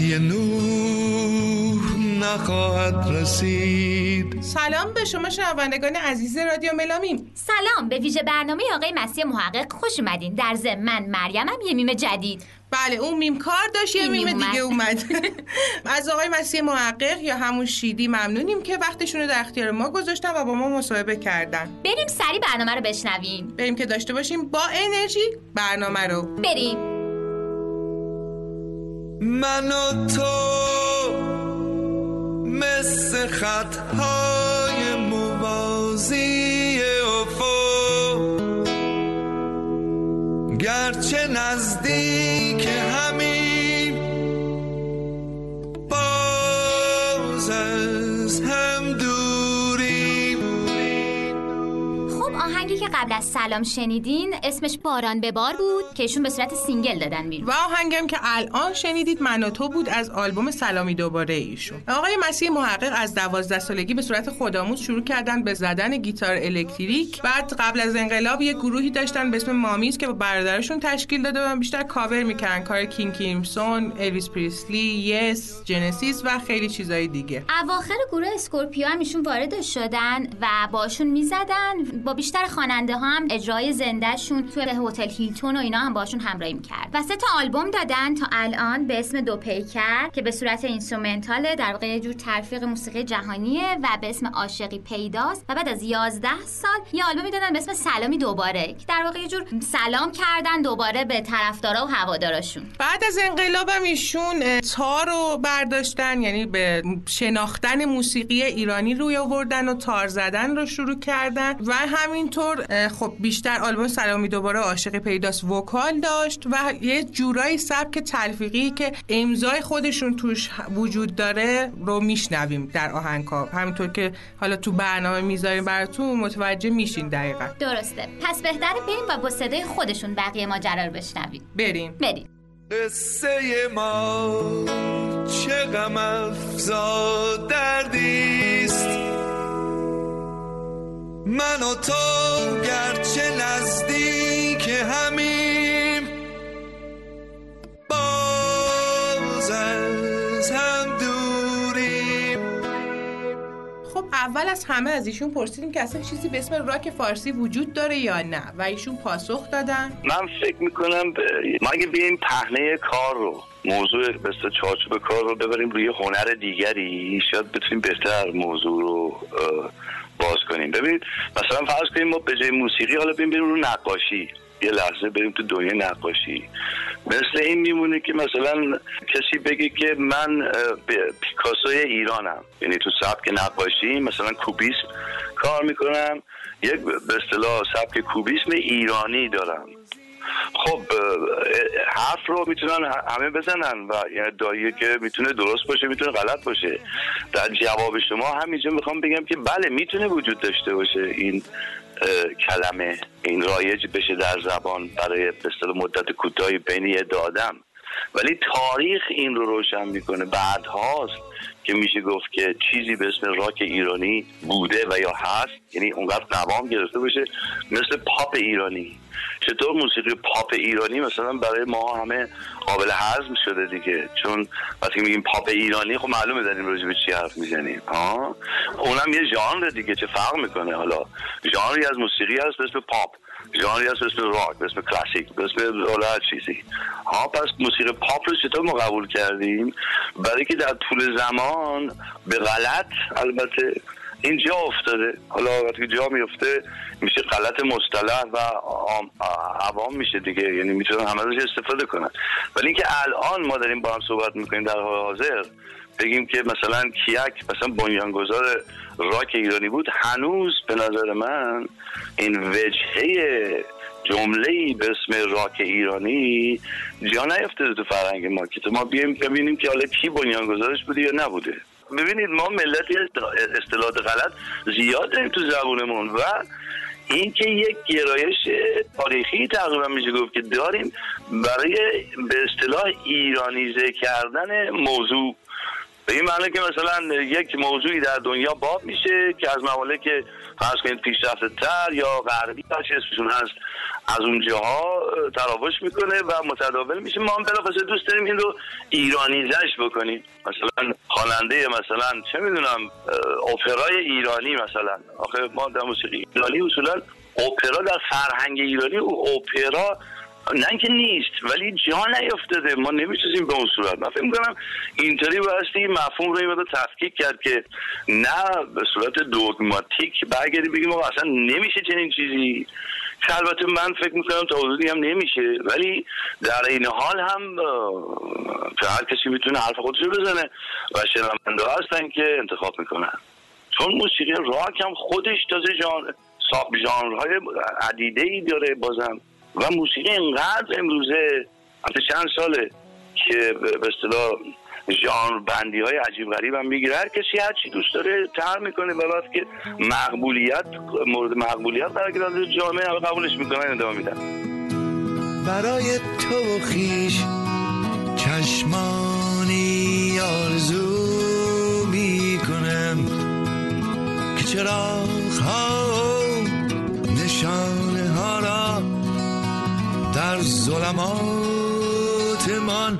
نور نخواهد رسید. سلام به شما شنوندگان عزیز رادیو ملامیم سلام به ویژه برنامه آقای مسیح محقق خوش اومدین. در ضمن من مریمم یه میم جدید. بله اون میم کار داشت یه میم دیگه اومد. از آقای مسیح محقق یا همون شیدی ممنونیم که وقتشون رو در اختیار ما گذاشتن و با ما مصاحبه کردن. بریم سری برنامه رو بشنویم. بریم که داشته باشیم با انرژی برنامه رو. بریم. من و تو مثل خطهای موازی افو. گرچه نزدیک همین قبل از سلام شنیدین اسمش باران به بار بود که ایشون به صورت single دادن بیرون. و آهنگم که الان شنیدید من و تو بود از آلبوم سلامی دوباره ایشون. آقای مسیح محقق از دوازده سالگی به صورت خودآموز شروع کردن به زدن گیتار الکتریک. بعد قبل از انقلاب یه گروهی داشتن به اسم مامیز که با برادرشون تشکیل داده و بیشتر کاور می‌کردن. کار King Crimson الویس پریسلی Yes Genesis و خیلی چیزای دیگه. اواخر گروه اسکورپیو هم ایشون وارد شدن و باشون می‌زدن با بیشتر خواننده ها هم اجرای زندهشون توی هتل هیلتون و اینا هم باشون همراهی کرد و سه تا آلبوم دادن تا الان به اسم دو پیکر که به صورت instrumental در واقع یه جور تلفیق موسیقی جهانیه و به اسم عاشقی پیداست. و بعد از 11 سال یه آلبومی دادن به اسم سلامی دوباره که در واقع یه جور سلام کردن دوباره به طرفدارا و هواداراشون. بعد از انقلابم ایشون تار رو برداشتن یعنی به شناختن موسیقی ایرانی روی آوردن و تار زدن رو شروع کردن. و همینطور خب بیشتر آلبوم سلامی دوباره عاشق پیداست وکال داشت و یه جورایی سبک تلفیقی که امضای خودشون توش وجود داره رو میشنویم در آهنگا همینطور که حالا تو برنامه می‌ذاریم براتون متوجه میشین دقیقا. درسته. پس بهتره بریم و با صدای خودشون بقیه ماجرا رو بشنویم. بریم. بریم. قصه ما چه غم افزا دردیست من و تو گرچه نزدیک همیم. باز از هم دوریم. خب اول از همه از ایشون پرسیدیم که اصلا چیزی به اسم راک فارسی وجود داره یا نه و ایشون پاسخ دادن. من فکر می‌کنم ما اگه بیایم پهنه کار رو موضوع بسته چارچوب کار رو ببریم روی هنر دیگری شاید بتونیم بهتر موضوع رو باز کنیم. ببینید مثلا فرض کنیم ما به جای موسیقی حالا بریم بریم رو نقاشی. یه لحظه بریم تو دنیا نقاشی. مثل این میمونه که مثلا کسی بگه که من پیکاسوی ایرانم. یعنی تو سبک نقاشی مثلا کوبیسم کار می‌کنم. یک به اصطلاح سبک کوبیسم ایرانی دارم. خب حرف رو می‌تونن همه بزنن و یعنی داییه که می‌تونه درست باشه می‌تونه غلط باشه. در جواب شما همینجا می‌خوام بگم که بله می‌تونه وجود داشته باشه این کلمه این رایج بشه در زبان برای به مدت کوتاهی بین یه دادم ولی تاریخ این رو روشن می‌کنه. بعد هاست که میشه گفت که چیزی به اسم راک ایرانی بوده و یا هست. یعنی اونقدر نوام گرفته باشه مثل پاپ ایرانی. چطور موسیقی پاپ ایرانی مثلا برای ما همه قابل هضم شده دیگه؟ چون وقتی میگیم پاپ ایرانی خب معلومه داریم راجع به چی حرف می‌زنیم. اونم یه ژانر دیگه چه فرق می‌کنه حالا؟ ژانری از موسیقی هست به اسم پاپ ژانری هست به اسم راک به اسم کلاسیک به اسم حالا چیزی. ها پس موسیقی پاپ رو چطور ما قبول کردیم؟ برای که در طول زمان به غلط البته اینجا افتاده. حالا وقتی جا میفته غلط مصطلح و عوام میشه دیگه. یعنی می‌تونن همه ازش استفاده کنن. ولی اینکه الان ما داریم با هم صحبت می‌کنیم در حال حاضر بگیم که مثلا کیک مثلا بنیانگذار راک ایرانی بود هنوز به نظر من این وجهه جمله به اسم راک ایرانی جا نیفتاده تو فرهنگ ما که ما بیایم ببینیم که حالا کی بنیانگذارش بوده یا نبوده. ببینید ما ملت اصطلاحات غلط زیاد داریم تو زبونمون و اینکه یک گرایش تاریخی تقریبا میشه گفت که داریم برای به اصطلاح ایرانیزه کردن موضوع. به این معنی که مثلا یک موضوعی در دنیا باب میشه که از ممالک فرض کنید پیشرفته تر یا غربی هر چی اسمشون هست از اونجاها تراوش می‌کنه و متداول میشه. ما هم بلافاصله دوست داریم این رو ایرانیزش بکنیم. مثلا خواننده مثلا چه می‌دونم اپرای ایرانی مثلا. آخه ما در موسیقی ایرانی اصولا اپرا در فرهنگ ایرانی و اپرا نه اینکه نیست ولی جا نیفتاده. ما نمی‌شناسیم به اون صورت. من فکر می‌کنم اینطوری بایستی مفهوم رو مقدار تفکیک کرد که نه به صورت دوگماتیک برگردیم بگیم آقا اصلا نمیشه چنین چیزی. که البته من فکر می‌کنم تا حدودی هم نمیشه. ولی در این حال هم که هر کسی می‌تونه حرف خودش رو بزنه و شنونده هستن که انتخاب می‌کنن. چون موسیقی راک هم خودش تازه ژانر ساب ژانرهای عدیده ای داره بازم. و موسیقی انقدر امروزه حتی چند ساله که به اصطلاح ژانر بندی های عجیب غریب هم می‌گیره. هر کسی هر چی دوست داره تر می‌کنه و که مقبولیت مورد مقبولیت قرار گرفته. جامعه قبولش می‌کنن ادامه میدن. برای تو و خیش چشمانی آرزو می‌کنم که چراغ ها در ظلمات من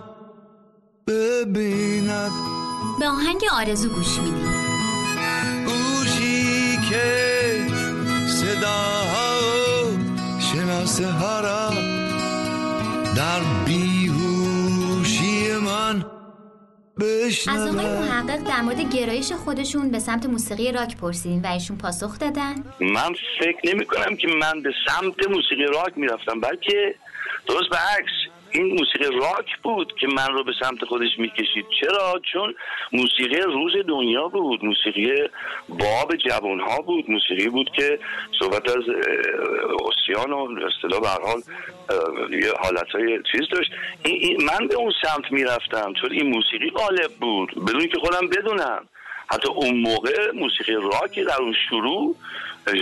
ببیند. به آهنگ آرزو گوش میدیم گوشی که صداها و شناسه ها را در بیهوشی من از آقای محقق در مورد گرایش خودشون به سمت موسیقی راک پرسیدیم و ایشون پاسخ دادن. من فکر نمی کنم که من به سمت موسیقی راک می‌رفتم بلکه درست برعکس این موسیقی راک بود که من رو به سمت خودش می‌کشید. چرا؟ چون موسیقی روز دنیا بود. موسیقی باب جوان ها بود. موسیقی بود که صحبت از اوسیان و اصطلاح به حال حالت های چیز داشت. من به اون سمت می‌رفتم. چون این موسیقی غالب بود. بدون که خودم بدونم. حتی اون موقع موسیقی راکی در اون شروع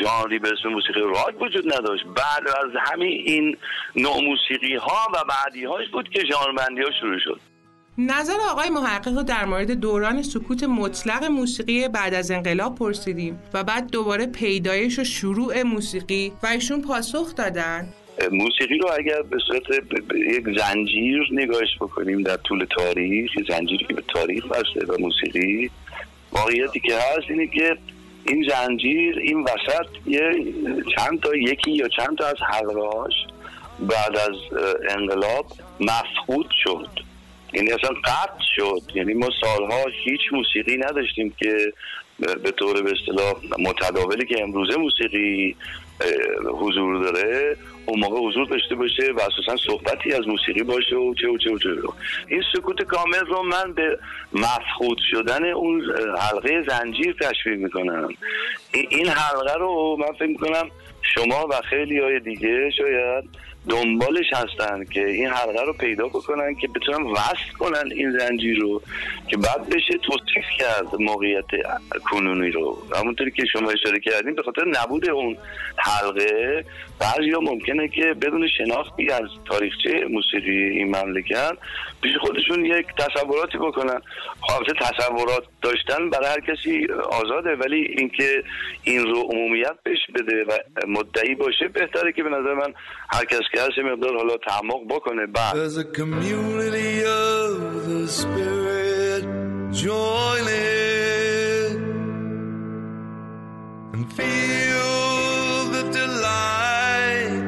ژانری به اسم موسیقی راک وجود نداشت. بعد از همین این نوع موسیقی ها و بعدی هاش بود که ژانر بندی ها شروع شد. نظر آقای محقق رو در مورد دوران سکوت مطلق موسیقی بعد از انقلاب پرسیدیم و بعد دوباره پیدایش و شروع موسیقی و ایشون پاسخ دادن. موسیقی رو اگر به صورت یک زنجیر نگاهش بکنیم در طول تاریخ زنجیری که به تاریخ وصله و موسیقی واقعیتی که هست اینه که این زنجیر این وسط یه چند تا یکی یا چند تا از حلقه‌هاش بعد از انقلاب مفقود شد. یعنی اصلا قطع شد. یعنی ما سالها هیچ موسیقی نداشتیم که به طور به اصطلاح متداولی که امروزه موسیقی حضور داره اون موقع حضور داشته باشه و اساسا صحبتی از موسیقی باشه و چه و چه و چه این سکوت کامل رو من به مفقود شدن اون حلقه زنجیر تشبیه می‌کنم. این- این حلقه رو من فکر می‌کنم شما و خیلی های دیگه شاید دنبالش هستن که این حلقه رو پیدا بکنن که بتونن وصل کنن این زنجیر رو که بعد بشه توصیف کرد موقعیت کنونی رو. همونطوری که شما اشاره کردیم به خاطر نبود اون حلقه بعضی ممکنه که بدون شناختی از تاریخچه موسیقی این مملکت پیش خودشون یک تصوراتی بکنن. خب البته تصورات داشتن برای هر کسی آزاده ولی اینکه این رو عمومیت بهش بده و مدعی باشه بهتره که به نظر من هر کس که که هست مقدار حالا تعمق بکنه بعد There's a community of the spirit Join it And feel the delight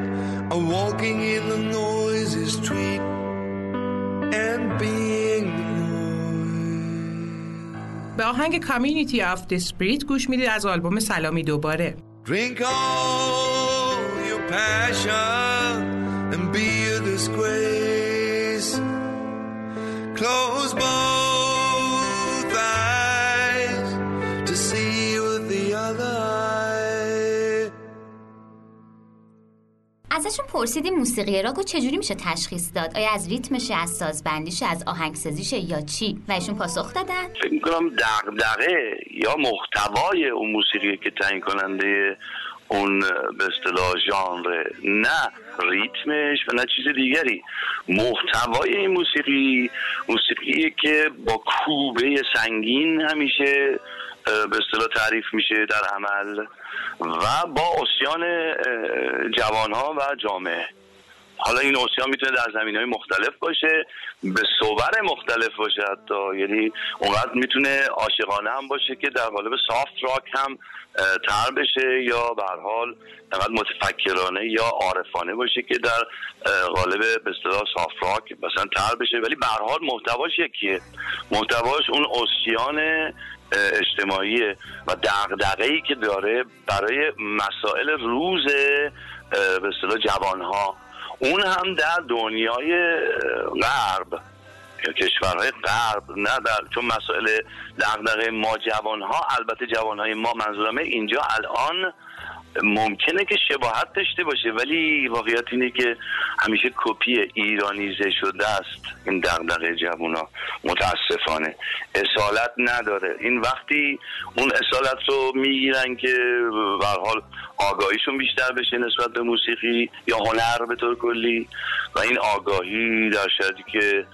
Of walking in the noisy street And being به آهنگ Community of the Spirit گوش می‌دید از آلبوم سلامی دوباره Drink all your passion and be a disgrace. Close both eyes to see with the other eye. ازشون پرسیدیم موسیقی راک رو چجوری میشه تشخیص داد آیا از ریتمشه از سازبندیشه از آهنگسازیشه یا چی و ایشون پاسخ دادن فکر می‌کنم دغدغه یا محتوای اون موسیقی که تعیین کننده اون به اصطلاح ژانر نه ریتمش و نه چیز دیگری. محتوای این موسیقی موسیقی که با کوبه سنگین همیشه به اصطلاح تعریف میشه در عمل و با اسیان جوانها و جامعه. حالا این اوسیان می‌تونه در زمین های مختلف باشه به صور مختلف باشه حتی. یعنی اونقدر می‌تونه عاشقانه هم باشه که در قالب سافت راک هم تر بشه یا به حال انقدر متفکرانه یا عارفانه باشه که در قالب به اصطلاح سافت راک مثلا تر بشه. ولی به هر حال محتواش یکیه. محتواش اون اوسیان اه، اجتماعیه و دغدغه‌ای که داره برای مسائل روز به اصطلاح جوانها. اون هم در دنیای غرب کشورهای غرب نه در چون مسائل دغدغه ما جوانها البته جوانهای ما منظورمه اینجا الان ممکنه که شباهت داشته باشه ولی واقعیت اینه که همیشه کپی ایرانیزه شده است این دغدغه جوونا. متاسفانه. اصالت نداره. این وقتی اون اصالت رو می‌گیرن که به حال آگاهیشون بیشتر بشه نسبت به موسیقی یا هنر به طور کلی. و این آگاهی در شرطی که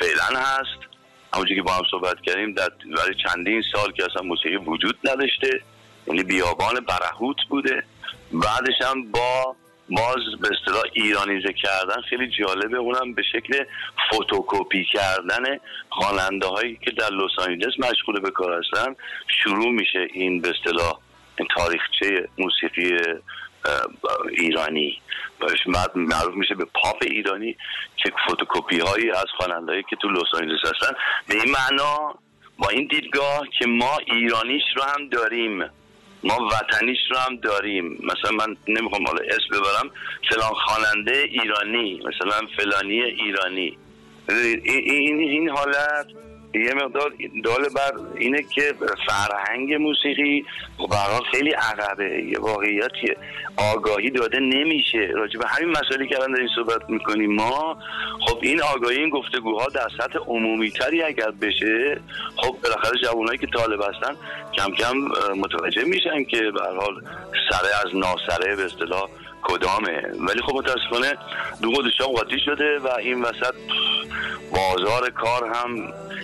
فعلا هست. همونجوری که با هم صحبت کردیم در برای چندین سال که اصلا موسیقی وجود نداشته. یعنی بیابان برهوت بوده. بعدش هم با باز به اصطلاح ایرانیزه کردن خیلی جالبه. اونم به شکل فتوکپی کردن خواننده هایی که در لس آنجلس مشغول به کار هستن شروع میشه این به اصطلاح تاریخچه موسیقی ایرانی. معروف میشه به پاپ ایرانی که فتوکپی هایی از خوانندهایی که تو لس آنجلس هستن. به این معنا با این دیدگاه که ما ایرانیش رو هم داریم. ما وطنیش رو هم داریم. مثلا من نمی‌خوام حالا اسم ببرم. فلان خواننده ایرانی مثلا فلانی ایرانی. این, این, حالت. یه مقدار دال بر اینه که فرهنگ موسیقی خب هر حال خیلی عقبه. یه واقعیتیه. آگاهی داده نمیشه. راجع به همین مسائلی که الان داریم صحبت می‌کنیم ما خب این آگاهی این گفتگوها در سطح عمومی تری اگر بشه خب بالاخره جوانایی که طالب هستن کم کم متوجه میشن که به حال سره از ناسره به اصطلاح کدامه. ولی خب متاسفانه دو قدشا قاطی شده و این وسط بازار کار هم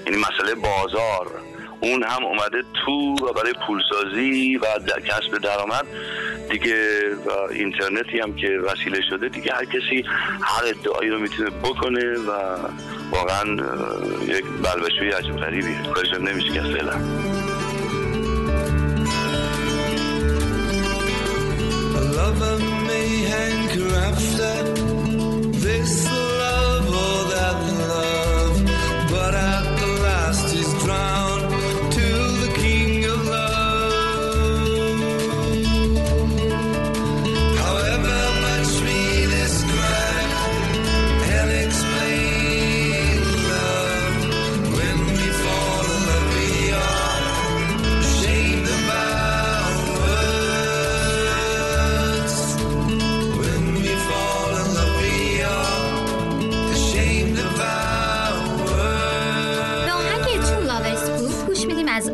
یعنی مسئله بازار اون هم اومده تو و برای پولسازی و در کسب درآمد. دیگه و اینترنتی هم که وسیله شده دیگه هر کسی هر ادعایی رو می‌تونه بکنه و واقعا یک بلبشوی عجب غریبی. کارش هم نمیشه که فعلا may after this love or that love, but at the last he's drowned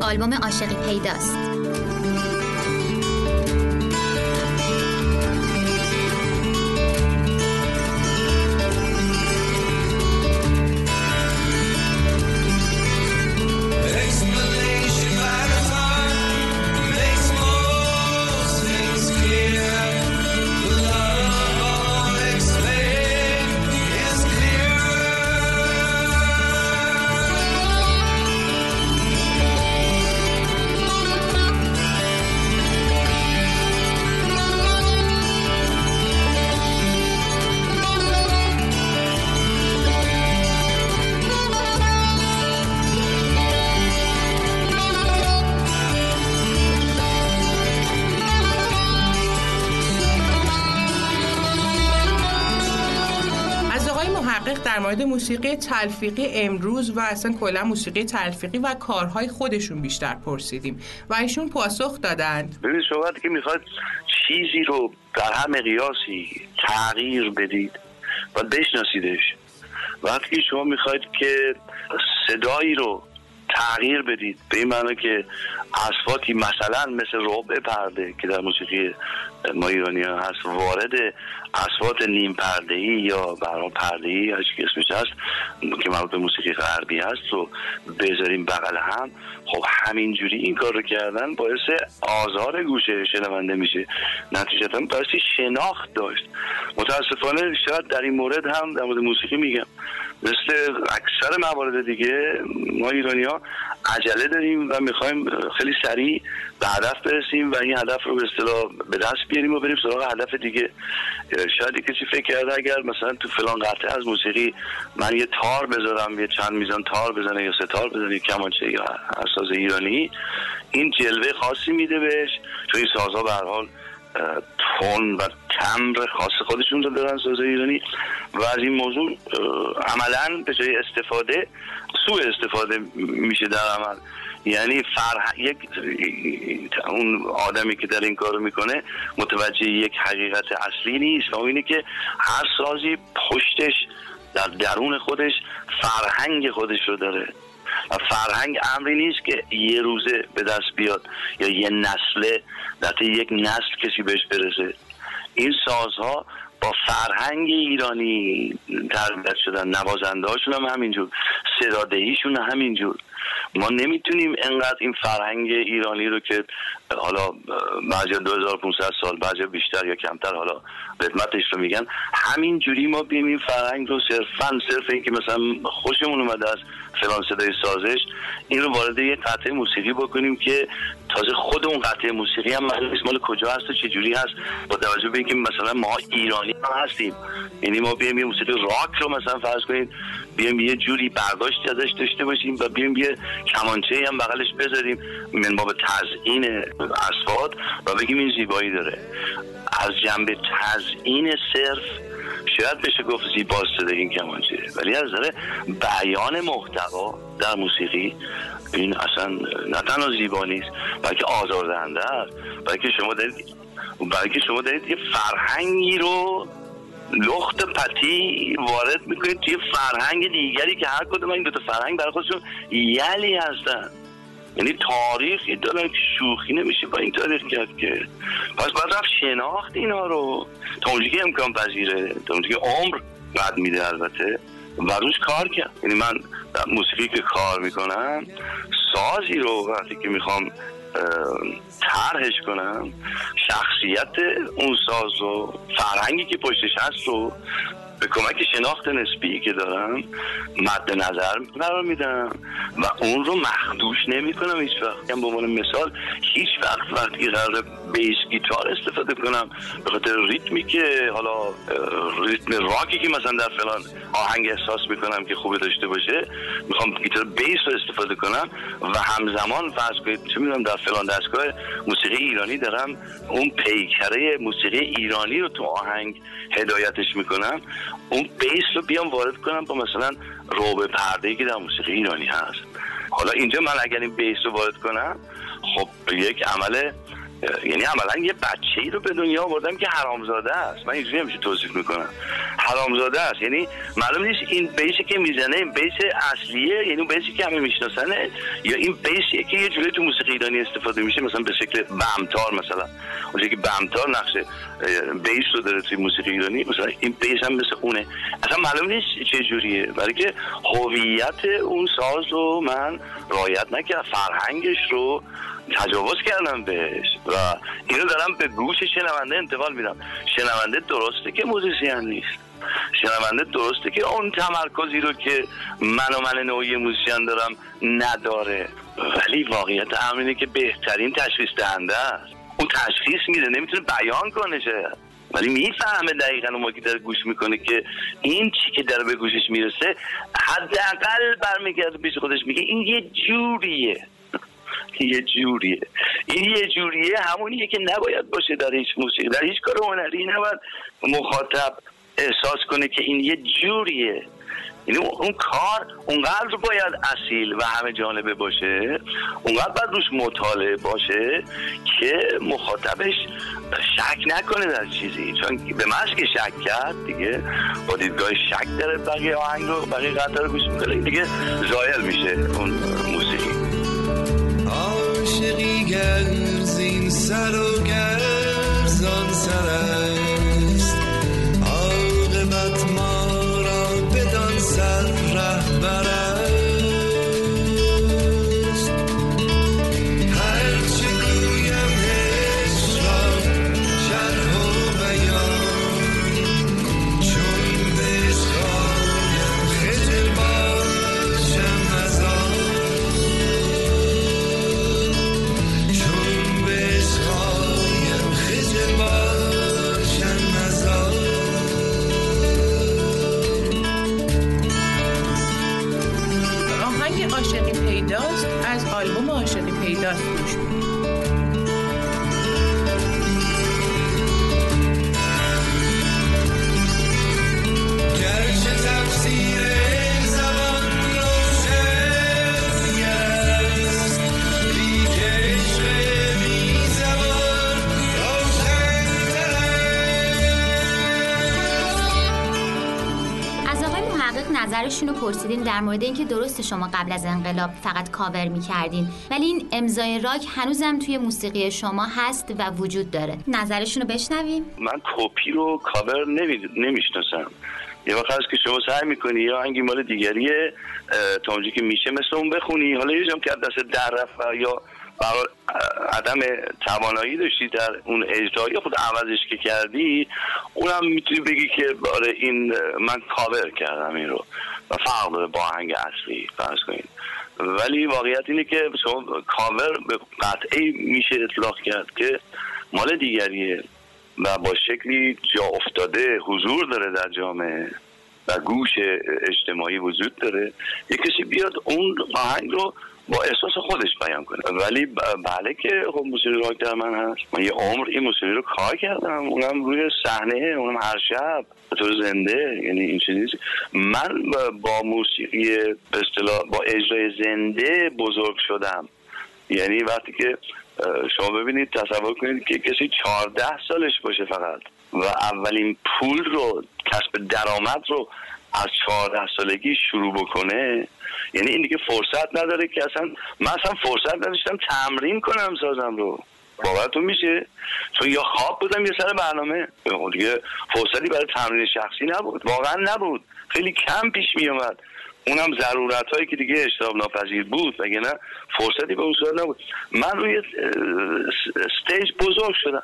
آلبوم عاشقی پیداست. موسیقی تلفیقی امروز و اصلا کلا موسیقی تلفیقی و کارهای خودشون بیشتر پرسیدیم. و ایشون پاسخ دادند. شما وقتی که می‌خواید چیزی رو در هر مقیاسی تغییر بدید و بشناسیدش. وقتی شما می‌خواید که صدایی رو تغییر بدید. به این معنی که اصفاتی مثلا مثل ربع پرده که در موسیقی ما ایرانی هست وارد اصوات نیم پرده ای یا برام پرده ای که اسمش هست که مربوط به موسیقی غربی هست رو بذاریم بغل هم. خب همینجوری این کار رو کردن باعث آزار گوشه شنونده میشه. نتیجتا باعث شناخت داشت. متاسفانه شاید در این مورد هم در مورد موسیقی میگم. مثل اکثر موارد دیگه ما ایرانی ها عجله داریم و می‌خوایم خیلی سریع به هدف برسیم و این هدف رو به اصطلاح به دست بیاریم و بریم سراغ هدف دیگه. شاید کسی فکر کرده اگر مثلا تو فلان قطعه از موسیقی من یه تار بذارم یه چند میزان تار بزنه یا ستار بزنه یا کمانچه یا ساز ایرانی این جلوه خاصی میده بهش چون این سازها به هر حال تون و تمر خاص خودشون رو دارن ساز ایرانی. و از این موضوع عملا به جای استفاده سوء استفاده میشه در عمل. یعنی فرح... یک اون آدمی که در این کارو می‌کنه متوجه یک حقیقت اصلی نیست. و اینه که هر سازی پشتش در درون خودش فرهنگ خودش رو داره. و فرهنگ امری نیست که یه روزه به دست بیاد یا یه نسله در یک نسل کسی بهش برسه. این سازها با فرهنگ ایرانی تربیت شدن نوازنده هاشون هم همینجور صدادهیشون همینجور. ما نمی‌تونیم انقدر این فرهنگ ایرانی رو که حالا بعضی 2500 سال بعضی بیشتر یا کمتر حالا قدمتش رو میگن همین جوری ما بیم این فرهنگ رو صرفا صرف این که مثلا خوشمون اومده از فلان صدای سازش این رو وارد یه قطعه موسیقی بکنیم که تازه خود اون قطعه موسیقی هم معلوم مال کجا هست و چه جوری هست با توجه به اینکه مثلا ما ایرانی هم هستیم. یعنی ما بیایم یه موسیقی راک رو مثلا فرض کنید بیایم یه جوری برداشتی ازش داشته باشیم و بیایم یه کمانچه هم بغلش بذاریم. من با به تزیین اسفاد و بگیم این زیبایی داره. از جنبه تزیین صرف شاید بشه گفت زیباست این کمانچه. ولی از نظر بیان محتوا در موسیقی این اصلا نه تنها زیبا نیست بلکه آزاردهنده است. بلکه شما دارید بلکه شما دارید یه فرهنگی رو لخت پتی وارد می‌کنید توی فرهنگ دیگری که هر کدوم این دوتا فرهنگ برای خودشون یلی هستن. یعنی تاریخی دارن که شوخی نمیشه با این تاریخ کرد که. پس باید رفت شناخت اینا رو. تا اونجایی که امکان پذیره تا اونجایی که عمر بعد میده البته. و روش کار کرد. یعنی من موسیقی که کار می‌کنم سازی رو وقتی که می‌خوام طرحش کنم شخصیت اون ساز و فرهنگی که پشتش هست رو به کمک شناخت نسبی که دارم مد نظر قرار میدم و اون رو مخدوش نمی کنم هیچ وقت. یعنی به عنوان مثال هیچ وقت وقتی قرار بیس گیتار استفاده کنم به خاطر ریتمی که حالا ریتم راکی که مثلا در فلان آهنگ احساس می‌کنم که خوبه داشته باشه می‌خوام گیتار بیس رو استفاده کنم و همزمان فرض کنید چه می‌دونم در فلان دستگاه موسیقی ایرانی دارم اون پیکره موسیقی ایرانی رو تو آهنگ هدایتش می‌کنم اون بیس رو بیام وارد کنم با مثلا روبه پرده که در موسیقی ایرانی هست. حالا اینجا من اگر این بیس رو وارد کنم خب یک عمل یعنی عملا یه بچه ای رو به دنیا آوردم که حرامزاده است. من اینجوری همیشه توصیف می‌کنم؟ حرامزاده است. یعنی معلوم نیست این بیسی که می‌زنه این بیس اصلیه یعنی اون بیسی که همه میشناسنه یا این بیسیه که یه جوری تو موسیقی ایرانی استفاده میشه مثلا به شکل بمتار مثلا. اونجایی که بمتار نقش بیس رو داره توی موسیقی ایرانی مثلا این بیس هم مثل اونه. اصلا معلوم نیست چه جوریه. برای که هویت اون ساز رو من رعایت نکردم فرهنگش رو تجاوز کردم بهش و اینو دارم به گوش شنونده انتقال میدم. شنونده درسته که موزیسین نیست. شنونده درسته که اون تمرکزی رو که من و من نوعی موزیسین دارم نداره. ولی واقعیت امر که بهترین تشخیص دهنده است. اون تشخیص میده نمی‌تونه بیان کنه شاید ولی می‌فهمه دقیقا اون که داره گوش می‌کنه که این چی که داره به گوشش می‌رسه حداقل برمیگرده پیش خودش میگه این یه جوریه. یه جوریه. این یه جوریه همونیه که نباید باشه در هیچ موسیقی. در هیچ کار هنری نباید مخاطب احساس کنه که این یه جوریه. یعنی اون کار اونقدر باید اصیل و همه جانبه باشه اونقدر باید روش مطالعه باشه که مخاطبش شک نکنه در چیزی. چون به محض که شک کرد دیگه. با دیدگاه شک داره بقیه آهنگ رو بقیه قطعه رو گوش می‌کنه. دیگه زایل میشه اون موسیقی. عاشقی گر زین سر و گر زان در مورد اینکه درست شما قبل از انقلاب فقط کاور می‌کردین. ولی این امضای راک هنوزم توی موسیقی شما هست و وجود داره. نظرشون رو بشنویم. من کپی رو کاور نمی... نمی‌شناسم. یه وقت هست که شما سعی می‌کنی یا آهنگی مال دیگریه تا اونجایی که میشه مثل اون بخونی. حالا یه جام که از دست در رفت یا برای عدم توانایی داشتی در اون اجرا یا خود عوضش که کردی اونم می‌تونی بگی که باره این من کاور کردم این رو و فرق داره با آهنگ اصلی فرض کنید. ولی واقعیت اینه که شما کاور به قطعی میشه اطلاق کرد که مال دیگریه و با شکلی جا افتاده حضور داره در جامعه. و گوش اجتماعی وجود داره یک کسی بیاد اون آهنگ رو با احساس خودش بیان کنه. ولی بله که خب موسیقی راک در من هست. من یه عمر این موسیقی رو کار کردم. اونم روی صحنه اونم هر شب. طور زنده یعنی این چیزی. من با- موسیقی به اصطلاح با اجرای زنده بزرگ شدم. یعنی وقتی که شما ببینید تصور کنید که کسی 14 سالش باشه فقط. و اولین پول رو کسب درآمد رو از 14 سالگی شروع بکنه. یعنی این دیگه فرصت نداره که اصلا من اصلا فرصت نداشتم تمرین کنم سازم رو. باورتون میشه؟ چون یا خواب بودم یا سر برنامه. خب دیگه فرصتی برای تمرین شخصی نبود. واقعا نبود. خیلی کم پیش میومد اونم ضرورت هایی که دیگه اجتناب ناپذیر بود وگرنه فرصتی به اون صورت نبود. من روی استیج بزرگ شدم.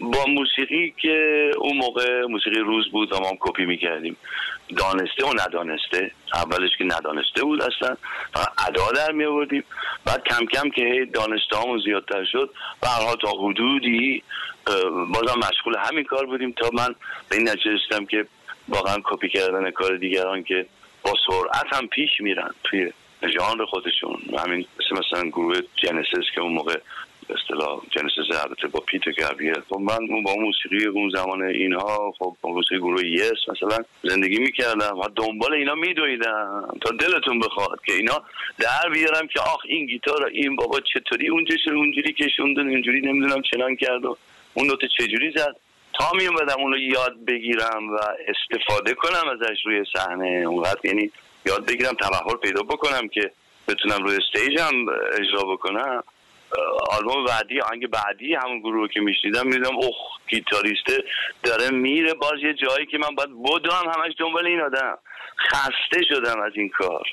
با موسیقی که اون موقع موسیقی روز بود و ما هم کپی می‌کردیم. دانسته و ندانسته. اولش که ندانسته بود اصلا. فقط ادا در می آوردیم بعد کم کم که دانسته همون زیادتر شد به هر حال تا حدودی بازم مشغول همین کار بودیم تا من به این نتیجه که واقعا کپی کردن کار دیگران که با سرعت هم پیش میرن توی ژانر خودشون. همین مثل مثلا گروه جنسیس که اون موقع اصطلاح جنسیس البته با پیتر گابریل خب من با موسیقی اون زمان اینها خب با موسیقی گروه یس مثلا زندگی می‌کردم و دنبال اینا میدویدم تا دلتون بخواد که اینا در بیارم که آخ این گیتار این بابا چطوری؟ اونجا شد اونجوری کشوندن؟ اونجوری نمی‌دونم چنان کرد و اون نوت چجوری زد؟ تا می اومدم اون رو یاد بگیرم و استفاده کنم ازش روی صحنه. اونقدر یعنی یاد بگیرم تبهر پیدا بکنم که بتونم روی استیج هم اجرا بکنم. آلبوم بعدی آهنگ بعدی همون گروه که میشنیدم میدم اوه گیتاریسته داره میره باز یه جایی که من باید بدم همش دنبال این آدم. خسته شدم از این کار.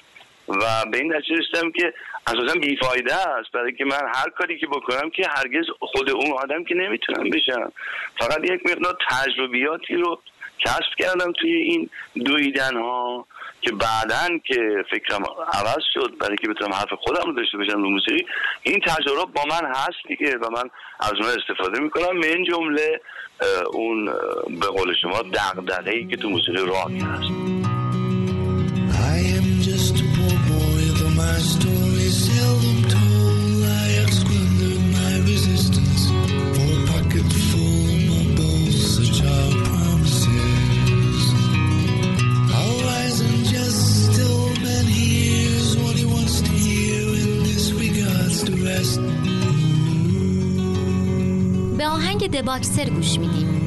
و به این نتیجه رسیدم که اساسا بیفایده است برای که من هر کاری که بکنم که هرگز خود اون آدم که نمی‌تونم بشم. فقط یک مقدار تجربیاتی رو کسب کردم توی این دویدن ها که بعدا که فکرم عوض شد برای که بتونم حرف خودم رو داشته باشم رو موسیقی این تجربه با من هست دیگه و من از اون استفاده می‌کنم. من جمله اون به قول شما دغدغه‌ای که تو موسیقی راک هست. به آهنگ دباکسر گوش میدیم.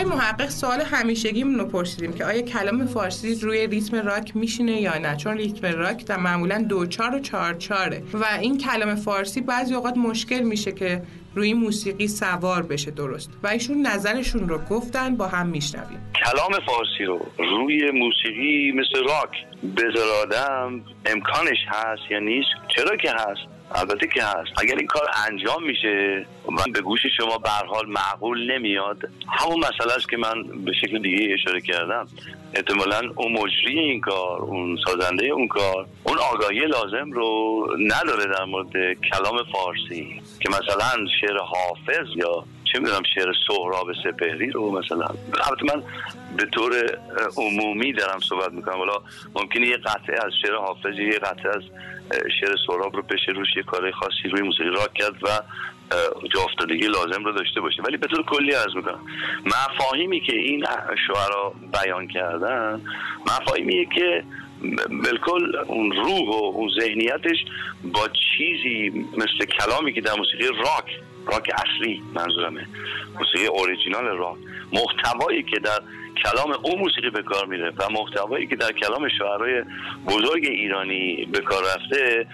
آقای محقق سوال همیشگیمون رو پرسیدیم که آیا کلام فارسی روی ریتم راک میشینه یا نه؟ چون ریتم راک در معمولا دو چار و چهار چاره و این کلام فارسی بعضی اوقات مشکل میشه که روی موسیقی سوار بشه درست. و ایشون نظرشون رو گفتن با هم میشنویم. کلام فارسی رو روی موسیقی مثل راک بذار آدم امکانش هست یا نیست؟ چرا که هست؟ البته که هست. اگر این کار انجام میشه من به گوش شما به حال معقول نمیاد. همون مسئله است که من به شکل دیگه اشاره کردم. احتمالا اون مجری این کار اون سازنده اون کار اون آگاهی لازم رو نداره در مورد کلام فارسی. که مثلا شعر حافظ یا چه می‌دونم شعر سهراب سپهری رو مثلا. البته من به طور عمومی دارم صحبت می‌کنم. حالا ممکنه یه قطعه از شعر حافظ یه قطعه از شعر سهراب رو بشه روش یه کار خاصی روی موسیقی راک کرد و جا افتادگی لازم رو داشته باشه. ولی به طور کلی عرض می‌کنم. مفاهیمی که این شعرا بیان کردن مفاهیمیه که بالکل اون روح و اون ذهنیتش با چیزی مثل کلامی که در موسیقی راک راک اصلی منظورمه. موسیقی اوریجینال راک. محتوایی که در کلام اون موسیقی به کار میره و محتوایی که در کلام شاعرای بزرگ ایرانی به کار رفته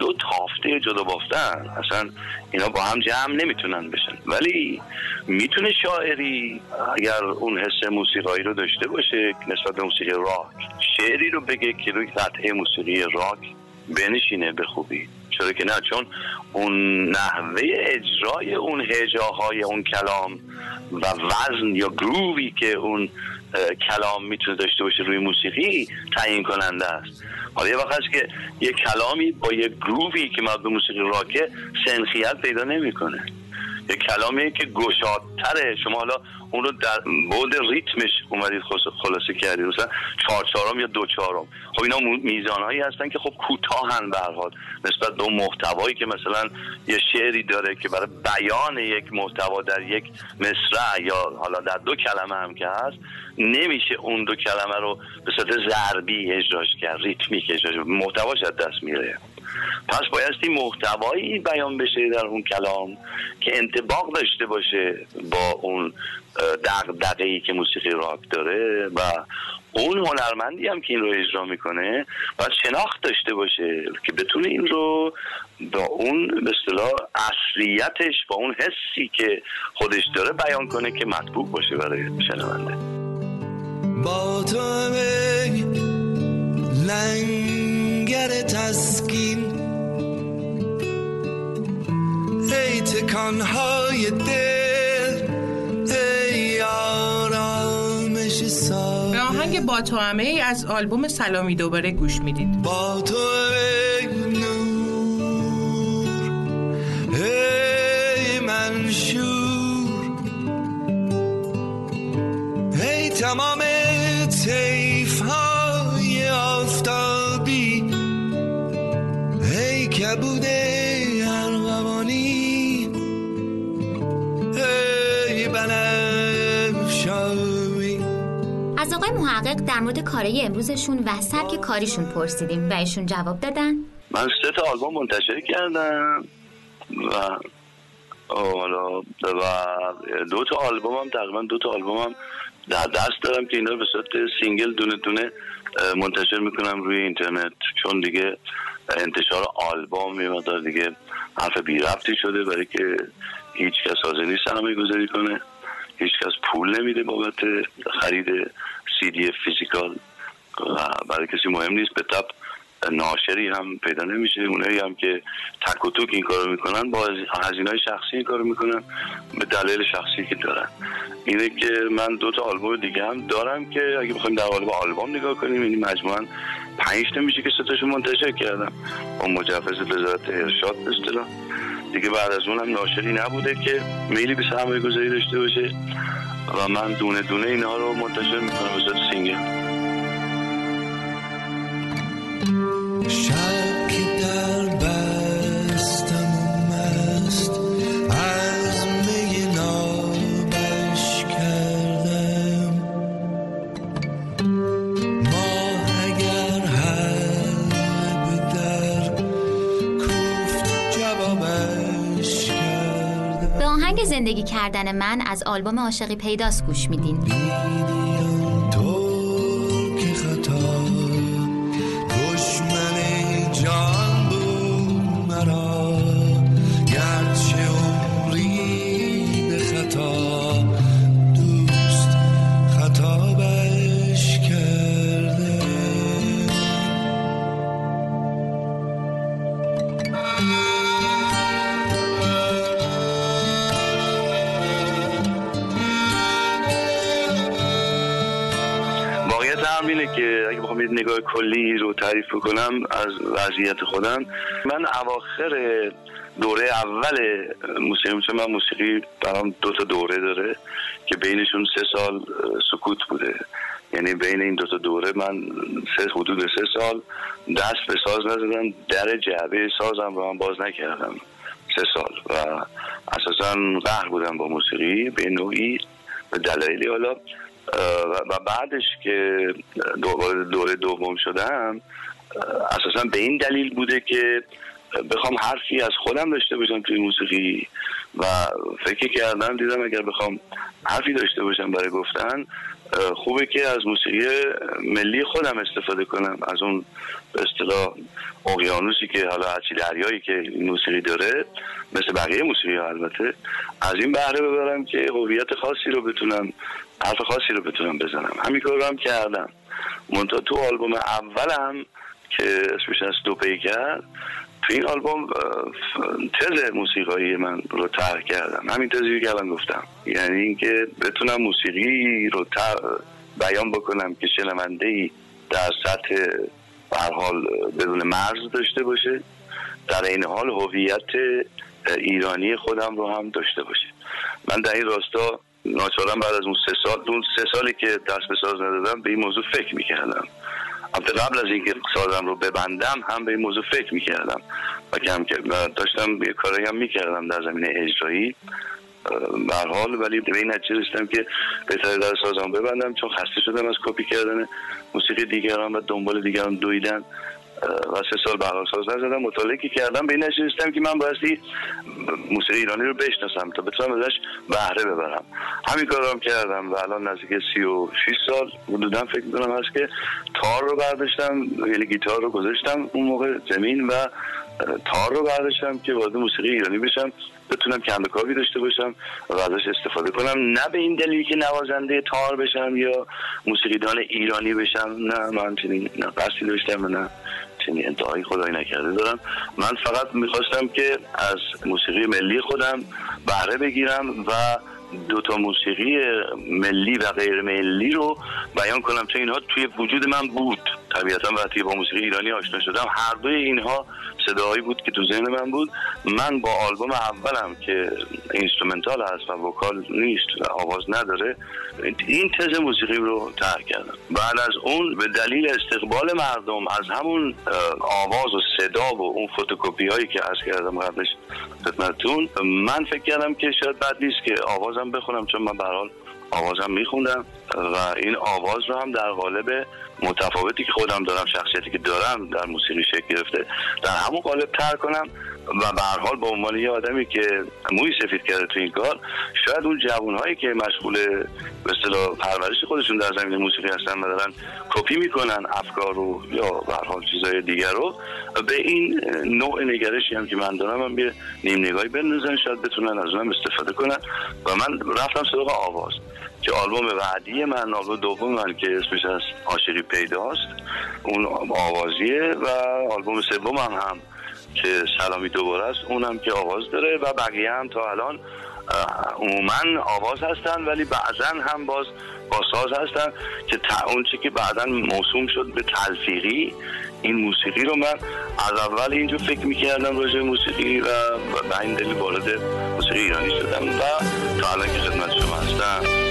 دو تافته جدا بافتن. اصلا اینا با هم جمع نمی‌تونن بشن. ولی می‌تونه شاعری اگر اون حس موسیقایی رو داشته باشه نسبت به موسیقی راک شعری رو بگه که روی قطعه موسیقی راک بنشینه به خوبی. چرا که نه چون اون نحوه اجرای اون هجاهای اون کلام و وزن یا گرووی که اون کلام می‌تونه داشته باشه روی موسیقی تعیین کننده است. حالا یه وقت که یه کلامی با یه گرووی که مربوط موسیقی راکه سنخیت پیدا نمی‌کنه. یه کلامی که گشادتره. شما حالا اون رو در بود ریتمش اومدید خلاص- خلاصه کردید. مثلا چهار چهارم یا دو چهارم خب اینا مو- میزانهایی هستن که خب کوتاهن به حال. نسبت به اون محتوایی که مثلا یه شعری داره که برای بیان یک محتوا در یک مصرع یا حالا در دو کلمه هم که هست نمیشه اون دو کلمه رو به صورت ضربی اجراش کرد ریتمیک اجراش. محتواش از دست میره. پس بایستی محتوایی بیان بشه در اون کلام که انتباق داشته باشه با اون دقدقه ای که موسیقی راک داره و اون هنرمندی هم که این رو اجرا می‌کنه باید شناخت داشته باشه که بتونه این رو با اون به اصطلاح اصلیتش با اون حسی که خودش داره بیان کنه که مطبوع باشه برای شنونده. با تو ای لنگر تسکین. ای تکانهای دل ای آرامش سال به آهنگ با تو همه ای از آلبوم سلامی دوباره گوش می‌دید. با تو ای نور ای منشور. ای تمام تیف آقای محقق در مورد کارای امروزشون و سبک کاریشون پرسیدیم و ایشون جواب دادن. من سه تا آلبوم منتشر کردم و حالا و دو تا آلبوم هم تقریبا دو تا آلبوم هم در دست دارم که اینا رو به صورت single دونه دونه منتشر می‌کنم روی اینترنت. چون دیگه انتشار آلبوم یه مقدار دیگه حرف بی ربطی شده برای که هیچ کس حاضر نیست سرمایه گذاری کنه. هیچ کس پول نمیده بابت خرید سی دی فیزیکال و برای کسی مهم نیست. به تب ناشری هم پیدا نمیشه. اونایی هم که تک و توک این کارو می‌کنن با هزینه های شخصی این کارو می‌کنن به دلیل شخصی که دارن. اینه که من دو تا آلبوم دیگه هم دارم که اگه بخوایم در قالب آلبوم نگاه کنیم یعنی مجموعا پنج میشه که سه تاشو منتشر کردم. با مجوز وزارت ارشاد اصطلاح. دیگه بعد از اونم ناشری نبوده که میلی به سرمایه گذاری داشته باشه. و من دونه دونه اینها رو منتشر می‌کنم به سینگل زندگی کردن من از آلبوم عاشقی پیداست گوش میدین. هم اینه که اگه بخوام یه نگاه کلی رو تعریف کنم از وضعیت خودم من اواخر دوره اول موسیقی چون من موسیقی برام دو تا دوره داره که بینشون سه سال سکوت بوده. یعنی بین این دو تا دوره من سه حدود سه سال دست به ساز نزدم در جعبه سازم رو هم باز نکردم سه سال و اساسا قهر بودم با موسیقی به نوعی به دلایلی حالا و بعدش که دوره دوم شدم اساسا به این دلیل بوده که بخوام حرفی از خودم داشته باشم توی موسیقی و فکر کردم دیدم اگر بخوام حرفی داشته باشم برای گفتن خوبه که از موسیقی ملی خودم استفاده کنم. از اون به اصطلاح اقیانوسی که حالا هرچی دریایی که موسیقی داره مثل بقیه موسیقی ها البته از این بهره ببرم که هویت خاصی رو بتونم حرف خاصی رو بتونم بزنم. همین کار رو هم کردم. منتها تو آلبوم اولم که اسمش از دو پیکر تو این آلبوم تز موسیقایی من رو طرح کردم. همین تزی که الان گفتم. یعنی اینکه بتونم موسیقی رو بیان بکنم که شنونده ای در سطح حال بدون مرز داشته باشه در این حال هویت ایرانی خودم رو هم داشته باشه. من در این راستا ناچارم بعد از اون سه سال اون سه سالی که دست به ساز ندادم به این موضوع فکر می‌کردم. البته قبل از اینکه سازم رو ببندم هم به این موضوع فکر می‌کردم. و کم داشتم یه کارایی هم می‌کردم در زمینه اجرایی. به هر حال ولی به این نتیجه رسیدم که بهتره در سازم ببندم چون خسته شدم از کپی کردن موسیقی دیگران و دنبال دیگران دویدن. و سه سال برنامه ساز نزدم مطالعه که کردم. به این رسیدم که من بایستی موسیقی ایرانی رو بشناسم تا بتونم ازش بهره ببرم. همین کار هم کردم و الان نزدیک 36 سال حدودا فکر می‌کنم هست که تار رو برداشتم یعنی گیتار رو گذاشتم اون موقع زمین و تار رو برداشتم که وارد موسیقی ایرانی بشم بتونم کم کاوی داشته باشم و ازش استفاده کنم. نه به این دلیل که نوازنده تار بشم یا موسیقیدان ایرانی بشم نه من چنین قصدی داشتم نه چنین ادعای خدایی نکرده دارم. من فقط می‌خواستم که از موسیقی ملی خودم بهره بگیرم و دو تا موسیقی ملی و غیر ملی رو بیان کنم. چون اینها توی وجود من بود. طبیعتا وقتی با موسیقی ایرانی آشنا شدم هر دوی اینها صداهایی بود که تو ذهن من بود. من با آلبوم اولم که instrumental هست و vocal نیست و آواز نداره این تز موسیقی رو طرح کردم. بعد از اون به دلیل استقبال مردم از همون آواز و صدا و اون فتوکپی هایی که عرض کردم قبلش خدمتتون من فکر کردم که شاید بد نیست که آوازم بخونم چون من به آوازم میخوندم و این آواز رو هم در قالب متفاوتی که خودم دارم شخصیتی که دارم در موسیقی شکل گرفته. در همون قالب تر کنم و به هر حال به عنوان یه آدمی که موی سفید کرده تو این کار شاید اون جوانهایی که مشغول به اصطلاح پرورش خودشون در زمین موسیقی هستن و دارن کپی می‌کنن افکار رو یا به هر حال چیزای دیگر رو به این نوع نگرشی هم که من دارم هم نیم نگاهی بندازن شاید بتونن از اونم استفاده کنن. و من رفتم سراغ آواز. که آلبوم بعدی من آلبوم دوم من که اسمش از عاشقی پیداست اون آوازیه و آلبوم سوم هم, هم که سلامی دوباره است اونم که آواز داره و بقیه هم تا الان عموما آواز هستن ولی بعضا هم باز با ساز هستن که اون چی که بعدا موسوم شد به تلفیقی این موسیقی رو من از اول اینجور فکر می‌کردم راجع موسیقی و به این دلیل وارد موسیقی ایرانی شدم و تا الان که خدمت شما هستم.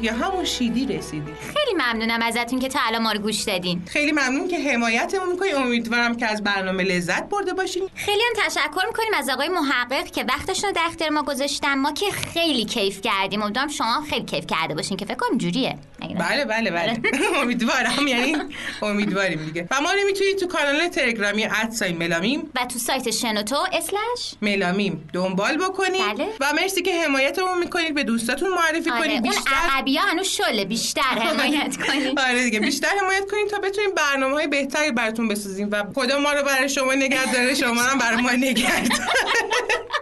یا همون شیدی رسیدیم خیلی ممنونم ازتون که تا الان ما رو گوش دادین. خیلی ممنون که حمایتمون می‌کنید امیدوارم که از برنامه لذت برده باشین. خیلی هم تشکر می‌کنیم از آقای محقق که وقتشون رو در اختیار ما گذاشتن. ما که خیلی کیف کردیم. امیدوارم شما خیلی کیف کرده باشین که فکر کنم جوریه؟ بله بله بله. امیدوارم. یعنی امیدواریم دیگه. و ما رو می‌تونید تو کانال تلگرامی ادسای ملامیم و تو سایت شنوتو اسلش ملامیم دنبال بکنید. بله. و مرسی که حمایتمون می‌کنید. به دوستاتون معرفی آره. کنید. اون بیشتر عقبی ها هنوز شله بیشتر حمایت کنین آره دیگه. بیشتر حمایت کنید تا بتونیم برنامه های بهتری براتون بسازیم و خدا ما رو برای شما نگه داره شما هم برای ما نگه داره.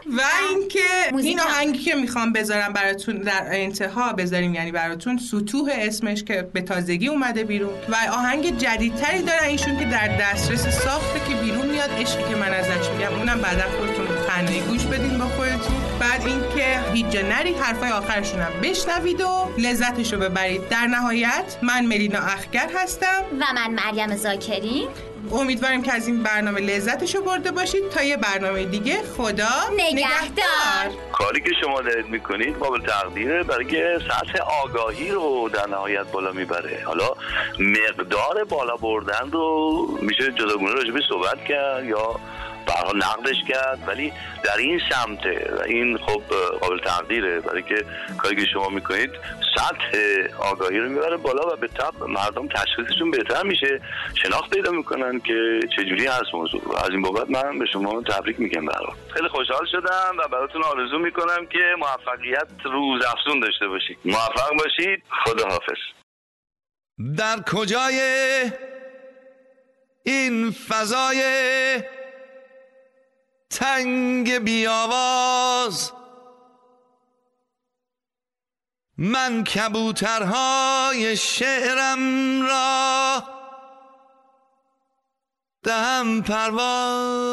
و اینکه این. آهنگی که می‌خوام بذارم براتون در انتها بذاریم یعنی براتون سطوح اسمش که به تازگی اومده بیرون. و آهنگ جدیدتری دارن ایشون که در دسترس ساخته که بیرون میاد. عشقی که من ازش میگم اونم بعدا خودتون تنهایی گوش بدین با بعد اینکه هیچ جا نرید حرفای آخرشون هم بشنوید و لذتش رو ببرید. در نهایت من ملینا اخگر هستم. و من مریم زاکری. امیدواریم که از این برنامه لذتش رو برده باشید. تا یه برنامه دیگه خدا نگهدار. کاری که شما دارید می‌کنید قابل تقدیره برای که سطح آگاهی رو در نهایت بالا می‌بره. حالا مقدار بالا بردن رو میشه جداگونه راجبی صحبت کرد یا برها نقدش کرد ولی در این سمته و این خب قابل تقدیره. برای که کاری که شما می‌کنید سطح آگاهی رو می‌بره بالا و به تب مردم تشخیصشون بهتر میشه. شناخت پیدا می‌کنن که چجوری هست موضوع. و از این بابت من به شما تبریک میگم برام. خیلی خوشحال شدم و براتون آرزو می‌کنم که موفقیت روز افزون داشته باشید. موفق باشید. خدا حافظ در کجای این فضای تنگ بیاواز. من کبوترهای شعرم را دهم پرواز.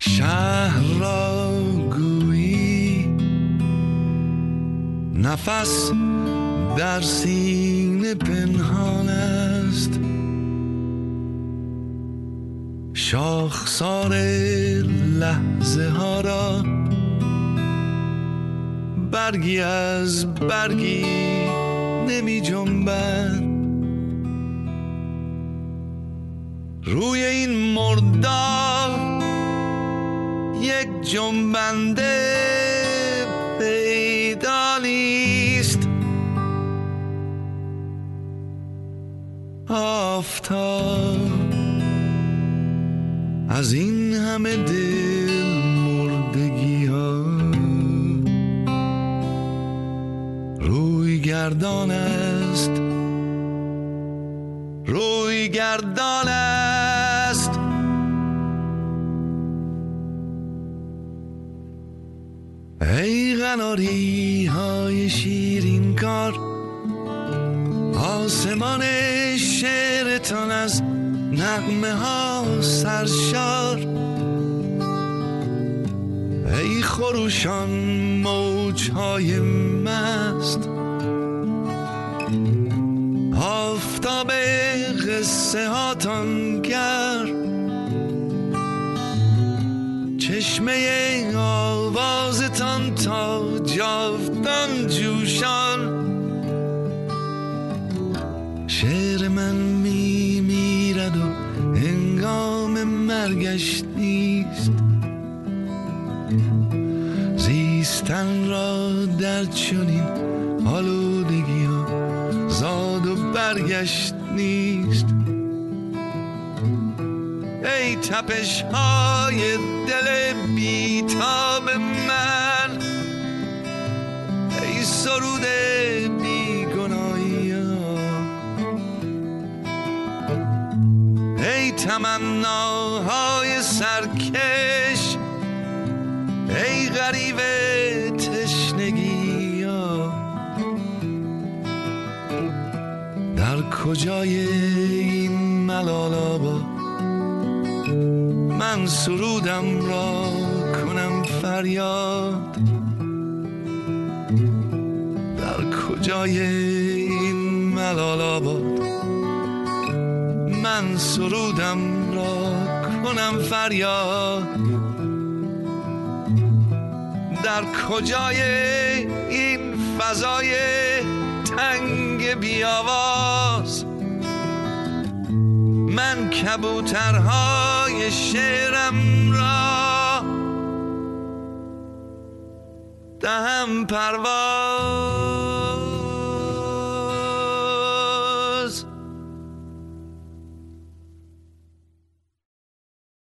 شهر را گویی نفس در سینه پنهان شاخسار لحظه ها را برگی از برگی نمی جنبد. روی این مردار یک جنبنده پیدا نیست. آفتاب از این همه دل مردگی ها. روی گردان است. روی گردان است. ای قناری های شیرین کار آسمان شعرتان از نغمه ها. سرشار. ای خروشان موج های مست. آفتاب قصه هاتان گر. چشمه مرگش نیست. زیستن را در چنین آلودگی ها زاد و برگشت نیست. ای تپش های دل بیتاب من ای سرود تمناهای سرکش ای غریب تشنگی در کجای این ملال آباد من سرودم را کنم فریاد؟ در کجای این ملال آباد من سرودم را کنم فریاد. در کجای این فضای تنگ بیاواز من کبوترهای شعرم را دهم پرواز.